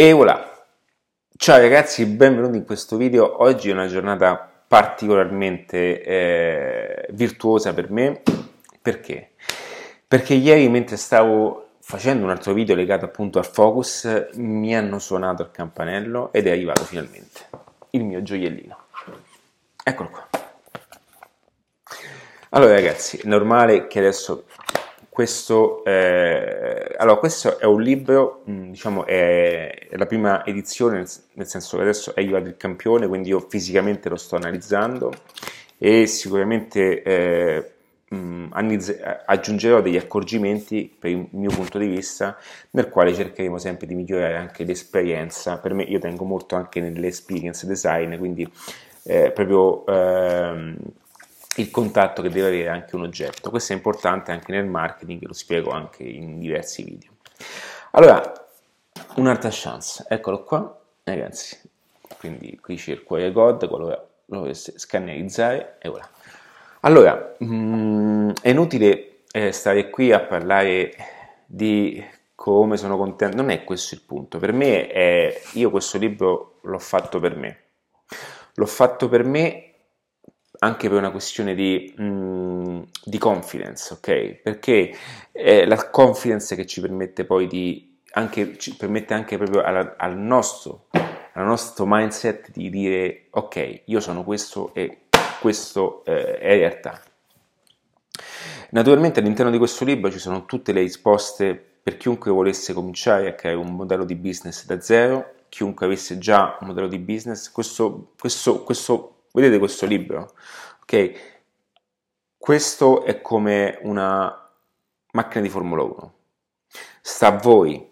E voilà! Ciao ragazzi, benvenuti in questo video. Oggi è una giornata particolarmente eh, virtuosa per me. Perché? Perché ieri mentre stavo facendo un altro video legato appunto al focus mi hanno suonato il campanello ed è arrivato finalmente il mio gioiellino. Eccolo qua. Allora ragazzi, è normale che adesso questo, eh, allora, questo è un libro, mm, diciamo, è, la prima edizione, nel, senso che adesso è arrivato il campione, quindi io fisicamente lo sto analizzando e sicuramente eh, mm, aggiungerò degli accorgimenti per il mio punto di vista, nel quale cercheremo sempre di migliorare anche l'esperienza. Per me, io tengo molto anche nell'experience design, quindi eh, proprio... Ehm, il contatto che deve avere anche un oggetto. Questo è importante anche nel marketing, lo spiego anche in diversi video. Allora, un'altra chance, eccolo qua, ragazzi. Quindi qui c'è il code, quello lo dovete scannerizzare e voilà. Allora, mh, mm, è inutile eh, stare qui a parlare di come sono contento, non è questo il punto. Per me, è, io questo libro l'ho fatto per me. L'ho fatto per me anche per una questione di, mh, mm, di confidence, ok? Perché è la confidence che ci permette poi di, anche, ci permette anche proprio alla, al, nostro, al nostro mindset di dire ok, io sono questo e questo eh, è realtà. Naturalmente all'interno di questo libro ci sono tutte le risposte per chiunque volesse cominciare a creare un modello di business da zero, chiunque avesse già un modello di business, questo, questo, questo Vedete questo libro? Ok? Questo è come una macchina di Formula 1. Sta a voi,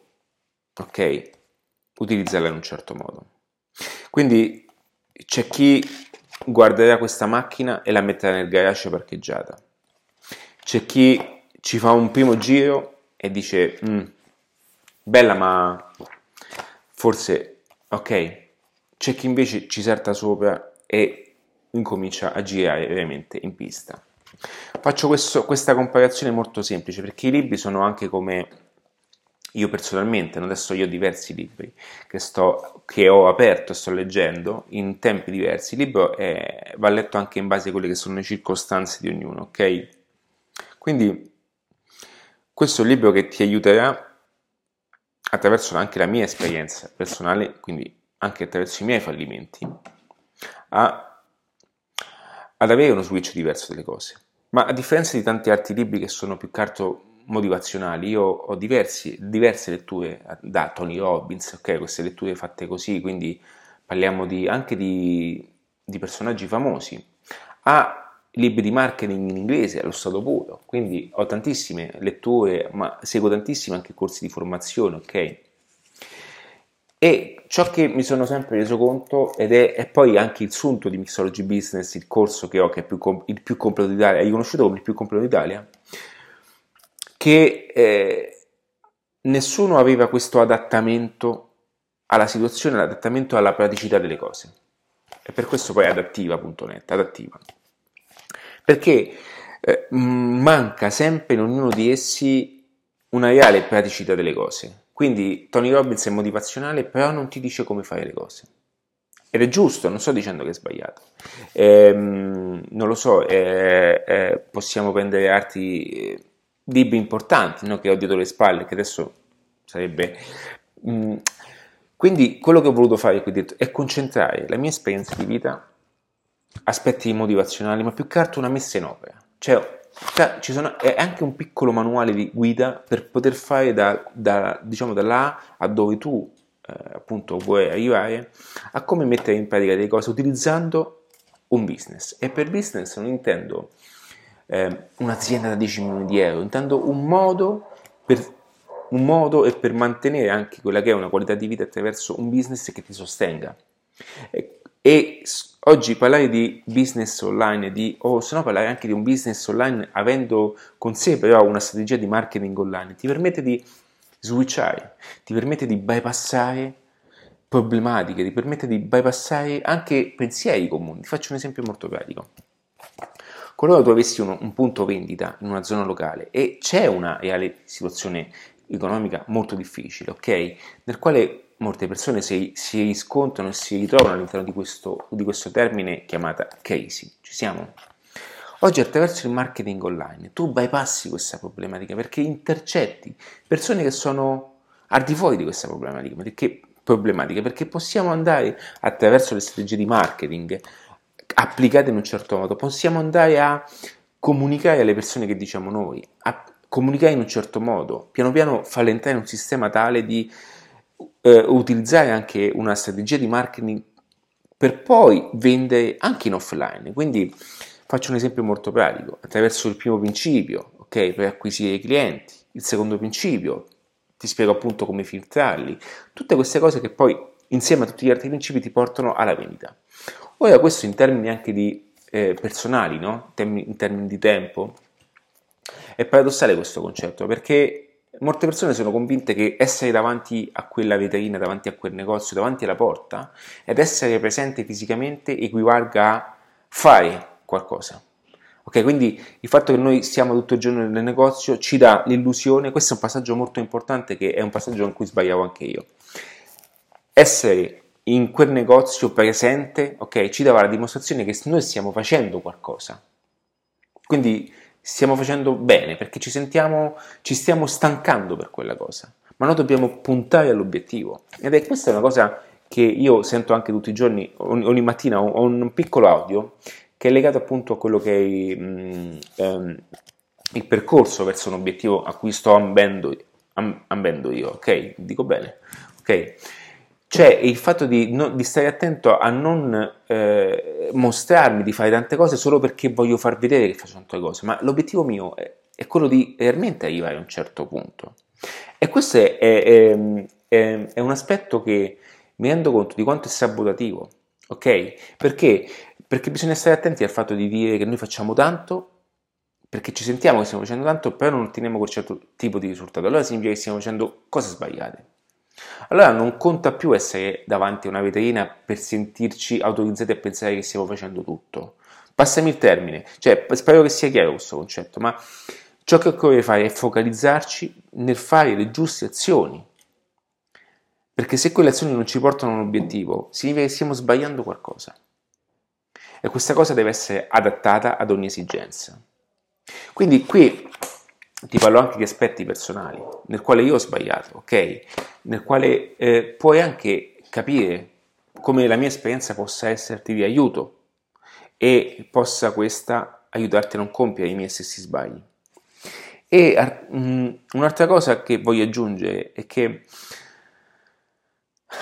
ok? Utilizzarla in un certo modo. Quindi c'è chi guarderà questa macchina e la metterà nel garage parcheggiata. C'è chi ci fa un primo giro e dice, mm, bella ma forse ok. C'è chi invece ci salta sopra e incomincia a girare veramente in pista. Faccio questo, questa comparazione molto semplice perché i libri sono anche come io personalmente, adesso io ho diversi libri che, sto, che ho aperto e sto leggendo in tempi diversi, il libro è, va letto anche in base a quelle che sono le circostanze di ognuno, ok? Quindi questo è un libro che ti aiuterà attraverso anche la mia esperienza personale, quindi anche attraverso i miei fallimenti, a ad avere uno switch diverso delle cose. Ma a differenza di tanti altri libri che sono più che altro motivazionali, io ho diversi, diverse letture da Tony Robbins, ok, queste letture fatte così, quindi parliamo di, anche di, di personaggi famosi, a libri di marketing in inglese allo stato puro, quindi ho tantissime letture, ma seguo tantissimi anche corsi di formazione, ok? E ciò che mi sono sempre reso conto, ed è, è poi anche il sunto di Mixology Business, il corso che ho, che è più, il più completo d'Italia, è riconosciuto come il più completo d'Italia, che eh, nessuno aveva questo adattamento alla situazione, l'adattamento alla praticità delle cose. E per questo poi adattiva.net, adattiva. Perché eh, manca sempre in ognuno di essi una reale praticità delle cose quindi Tony Robbins è motivazionale, però non ti dice come fare le cose. Ed è giusto, non sto dicendo che è sbagliato. Ehm, non lo so, eh, eh, possiamo prendere altri eh, libri importanti no? che ho dietro le spalle, che adesso sarebbe... Mm. Quindi quello che ho voluto fare qui dentro è concentrare la mia esperienza di vita, aspetti motivazionali, ma più che altro una messa in opera. Cioè cioè, ci sono, è anche un piccolo manuale di guida per poter fare da, da diciamo da là a dove tu eh, appunto vuoi arrivare a come mettere in pratica delle cose utilizzando un business. E per business non intendo eh, un'azienda da 10 milioni di euro intendo un modo per un modo e per mantenere anche quella che è una qualità di vita attraverso un business che ti sostenga. E, e Oggi parlare di business online, di, o se no parlare anche di un business online avendo con sé però una strategia di marketing online, ti permette di switchare, ti permette di bypassare problematiche, ti permette di bypassare anche pensieri comuni. Ti faccio un esempio molto pratico. Qualora tu avessi uno, un punto vendita in una zona locale e c'è una reale situazione economica molto difficile, ok? Nel quale molte persone si, si riscontrano e si ritrovano all'interno di questo, di questo termine chiamata casing. Ci siamo? Oggi attraverso il marketing online tu bypassi questa problematica perché intercetti persone che sono al di fuori di questa problematica, perché, problematica, perché possiamo andare attraverso le strategie di marketing applicate in un certo modo, possiamo andare a comunicare alle persone che diciamo noi, a comunicare in un certo modo, piano piano in un sistema tale di eh, utilizzare anche una strategia di marketing per poi vendere anche in offline. Quindi faccio un esempio molto pratico, attraverso il primo principio, ok, per acquisire i clienti, il secondo principio, ti spiego appunto come filtrarli, tutte queste cose che poi insieme a tutti gli altri principi ti portano alla vendita. Ora questo in termini anche di eh, personali, no? in termini di tempo, è paradossale questo concetto perché molte persone sono convinte che essere davanti a quella vetrina, davanti a quel negozio, davanti alla porta ed essere presente fisicamente equivalga a fare qualcosa. Ok, quindi il fatto che noi siamo tutto il giorno nel negozio ci dà l'illusione, questo è un passaggio molto importante che è un passaggio in cui sbagliavo anche io. Essere in quel negozio presente, ok, ci dava la dimostrazione che noi stiamo facendo qualcosa. Quindi stiamo facendo bene perché ci sentiamo, ci stiamo stancando per quella cosa, ma noi dobbiamo puntare all'obiettivo. Ed è questa una cosa che io sento anche tutti i giorni, ogni mattina ho un piccolo audio che è legato appunto a quello che è mh, ehm, il percorso verso un obiettivo a cui sto ambendo, ambendo io, ok? Dico bene, ok? Cioè il fatto di, no, di stare attento a non eh, mostrarmi di fare tante cose solo perché voglio far vedere che faccio tante cose, ma l'obiettivo mio è, è quello di realmente arrivare a un certo punto. E questo è, è, è, un aspetto che mi rendo conto di quanto è sabotativo, ok? Perché perché bisogna stare attenti al fatto di dire che noi facciamo tanto perché ci sentiamo che stiamo facendo tanto, però non otteniamo quel certo tipo di risultato. Allora significa che stiamo facendo cose sbagliate. Allora non conta più essere davanti a una vetrina per sentirci autorizzati a pensare che stiamo facendo tutto. Passami il termine, cioè spero che sia chiaro questo concetto, ma ciò che occorre fare è focalizzarci nel fare le giuste azioni. Perché se quelle azioni non ci portano a un obiettivo, significa che stiamo sbagliando qualcosa e questa cosa deve essere adattata ad ogni esigenza. Quindi qui ti parlo anche di aspetti personali, nel quale io ho sbagliato, ok? Nel quale eh, puoi anche capire come la mia esperienza possa esserti di aiuto e possa questa aiutarti a non compiere i miei stessi sbagli. E um, un'altra cosa che voglio aggiungere è che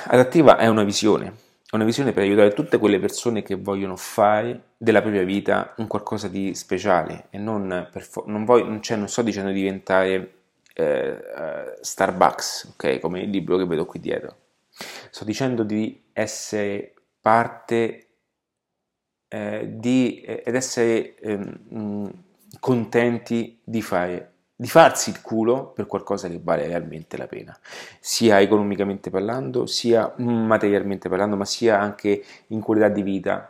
adattiva è una visione, una visione per aiutare tutte quelle persone che vogliono fare della propria vita un qualcosa di speciale e non, per fo- non, voglio, cioè non sto dicendo di diventare eh, uh, Starbucks, ok, come il libro che vedo qui dietro. Sto dicendo di essere parte eh, di, eh, ed essere ehm, contenti di fare di farsi il culo per qualcosa che vale realmente la pena, sia economicamente parlando, sia materialmente parlando, ma sia anche in qualità di vita,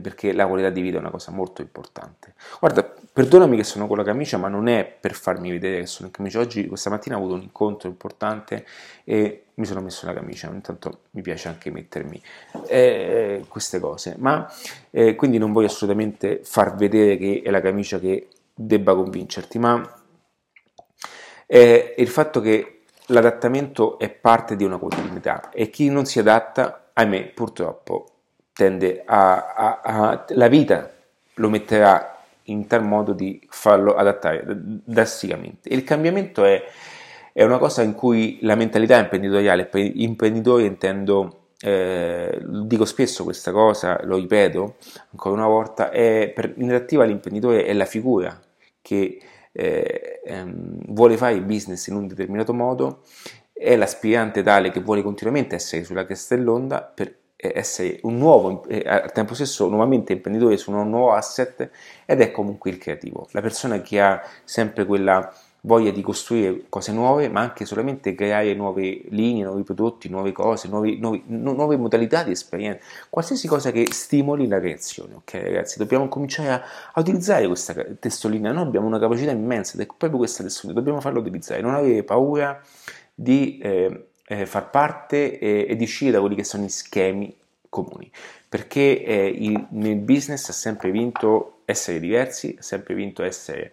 perché la qualità di vita è una cosa molto importante. Guarda, perdonami che sono con la camicia, ma non è per farmi vedere che sono in camicia. Oggi, questa mattina, ho avuto un incontro importante e mi sono messo la camicia. Ogni tanto mi piace anche mettermi eh, queste cose, ma eh, quindi non voglio assolutamente far vedere che è la camicia che debba convincerti, ma è il fatto che l'adattamento è parte di una quotidianità e chi non si adatta, ahimè, purtroppo tende a, a, a la vita lo metterà in tal modo di farlo adattare drasticamente. Il cambiamento è, è, una cosa in cui la mentalità imprenditoriale, per imprenditori intendo, eh, dico spesso questa cosa, lo ripeto ancora una volta, è, per, in relativa all'imprenditore è la figura che eh, ehm, vuole fare il business in un determinato modo, è l'aspirante tale che vuole continuamente essere sulla cresta per eh, essere un nuovo, eh, al tempo stesso nuovamente imprenditore su un nuovo asset ed è comunque il creativo, la persona che ha sempre quella voglia di costruire cose nuove, ma anche solamente creare nuove linee, nuovi prodotti, nuove cose, nuovi, nuovi, nuove modalità di esperienza, qualsiasi cosa che stimoli la creazione. Ok, ragazzi, dobbiamo cominciare a, a utilizzare questa testolina. Noi abbiamo una capacità immensa ed è proprio questa testolina, dobbiamo farla utilizzare, non avere paura di eh, eh, far parte eh, ed uscire da quelli che sono gli schemi comuni, perché eh, il, nel business ha sempre vinto essere diversi, ha sempre vinto essere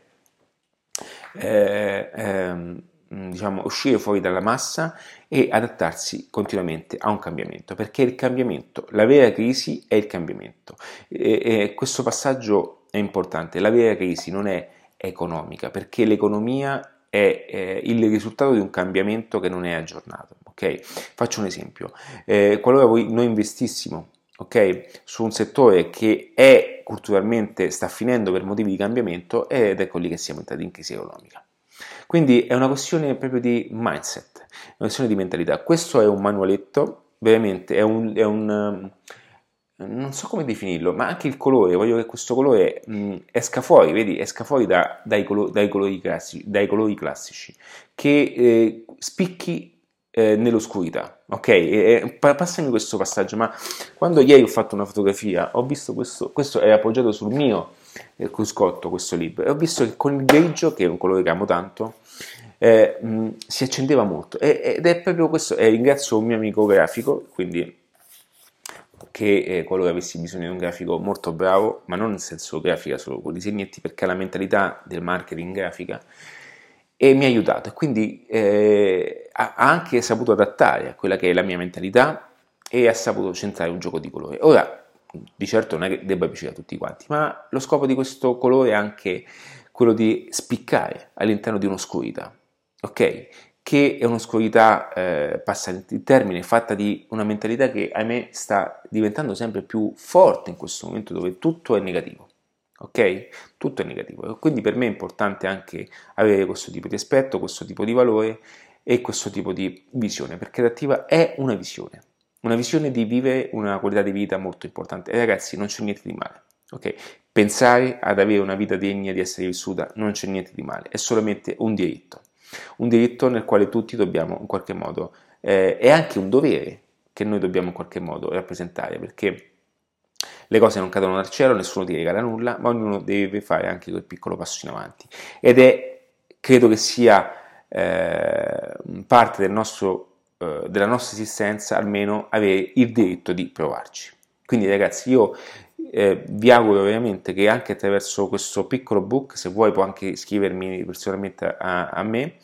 eh, ehm, diciamo, uscire fuori dalla massa e adattarsi continuamente a un cambiamento, perché il cambiamento, la vera crisi è il cambiamento. E, e questo passaggio è importante, la vera crisi non è economica, perché l'economia è eh, il risultato di un cambiamento che non è aggiornato. Okay? Faccio un esempio, eh, qualora voi, noi investissimo okay, su un settore che è culturalmente sta finendo per motivi di cambiamento ed ecco lì che siamo entrati in crisi economica. Quindi è una questione proprio di mindset, è una questione di mentalità. Questo è un manualetto, veramente è un, è un non so come definirlo, ma anche il colore, voglio che questo colore mh, esca fuori, vedi, esca fuori da, dai, colo, dai, colori classici, dai, colori classici, che eh, spicchi eh, nell'oscurità, ok? E, e, passami questo passaggio, ma quando ieri ho fatto una fotografia, ho visto questo, questo è appoggiato sul mio eh, cruscotto, questo libro, e ho visto che con il grigio, che è un colore che amo tanto, eh, mh, si accendeva molto, e, ed è proprio questo, e ringrazio un mio amico grafico, quindi che eh, qualora avessi bisogno di un grafico molto bravo, ma non nel senso grafica solo con disegnetti, perché la mentalità del marketing grafica e mi ha aiutato e quindi eh, ha anche saputo adattare a quella che è la mia mentalità e ha saputo centrare un gioco di colore. Ora, di certo non è che debba piacere a tutti quanti, ma lo scopo di questo colore è anche quello di spiccare all'interno di un'oscurità, ok? che è un'oscurità, eh, passa il termine, fatta di una mentalità che ahimè sta diventando sempre più forte in questo momento dove tutto è negativo. Ok? Tutto è negativo. Quindi per me è importante anche avere questo tipo di aspetto, questo tipo di valore e questo tipo di visione, perché l'adattiva è una visione, una visione di vivere una qualità di vita molto importante. E ragazzi, non c'è niente di male. Ok? Pensare ad avere una vita degna di essere vissuta non c'è niente di male, è solamente un diritto un diritto nel quale tutti dobbiamo in qualche modo, eh, è anche un dovere che noi dobbiamo in qualche modo rappresentare, perché le cose non cadono dal cielo, nessuno ti regala nulla, ma ognuno deve fare anche quel piccolo passo in avanti. Ed è, credo che sia eh, parte del nostro, eh, della nostra esistenza almeno avere il diritto di provarci. Quindi ragazzi, io eh, vi auguro veramente che anche attraverso questo piccolo book, se vuoi puoi anche scrivermi personalmente a, a me,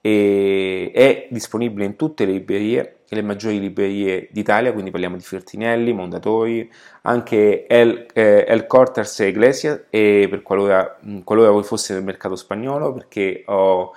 è disponibile in tutte le librerie, le maggiori librerie d'Italia, quindi parliamo di Fertinelli, Mondatori, anche El, eh, El Corters e Iglesias, e per qualora, qualora voi foste nel mercato spagnolo, perché ho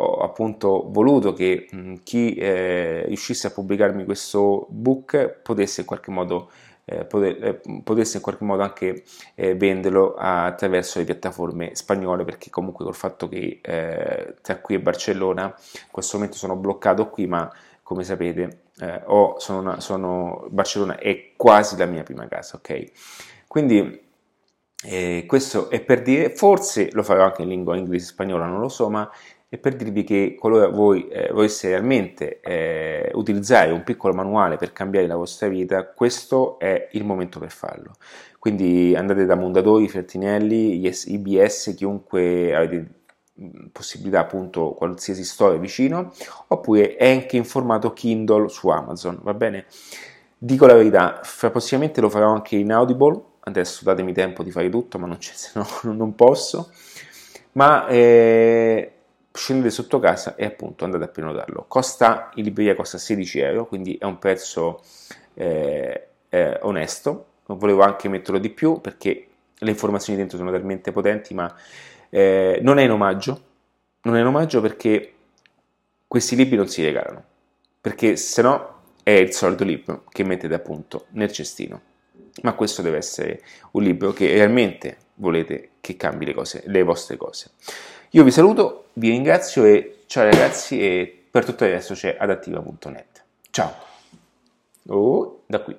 ho appunto voluto che mh, chi eh, riuscisse a pubblicarmi questo book potesse in qualche modo eh, eh, potesse in qualche modo anche eh, venderlo attraverso le piattaforme spagnole perché comunque col fatto che eh, tra qui e Barcellona in questo momento sono bloccato qui ma come sapete eh, ho, sono, una, sono, Barcellona è quasi la mia prima casa ok quindi eh, questo è per dire forse lo farò anche in lingua inglese e spagnola non lo so ma e per dirvi che qualora voi eh, voleste realmente eh, utilizzare un piccolo manuale per cambiare la vostra vita, questo è il momento per farlo. Quindi andate da Mondadori, Fertinelli, IBS, chiunque avete possibilità appunto qualsiasi store vicino, oppure è anche in formato Kindle su Amazon, va bene? Dico la verità, prossimamente lo farò anche in Audible, adesso datemi tempo di fare tutto, ma non, se no non posso, ma... Eh, scendete sotto casa e appunto andate a prenotarlo. Costa, in libreria costa 16 euro, quindi è un prezzo eh, eh, onesto. Non volevo anche metterlo di più perché le informazioni dentro sono talmente potenti, ma eh, non è in omaggio. Non è in omaggio perché questi libri non si regalano, perché se no è il solito libro che mettete appunto nel cestino. Ma questo deve essere un libro che realmente volete che cambi le, cose, le vostre cose. Io vi saluto, vi ringrazio e ciao ragazzi e per tutto il resto c'è adattiva.net. Ciao! Oh, da qui.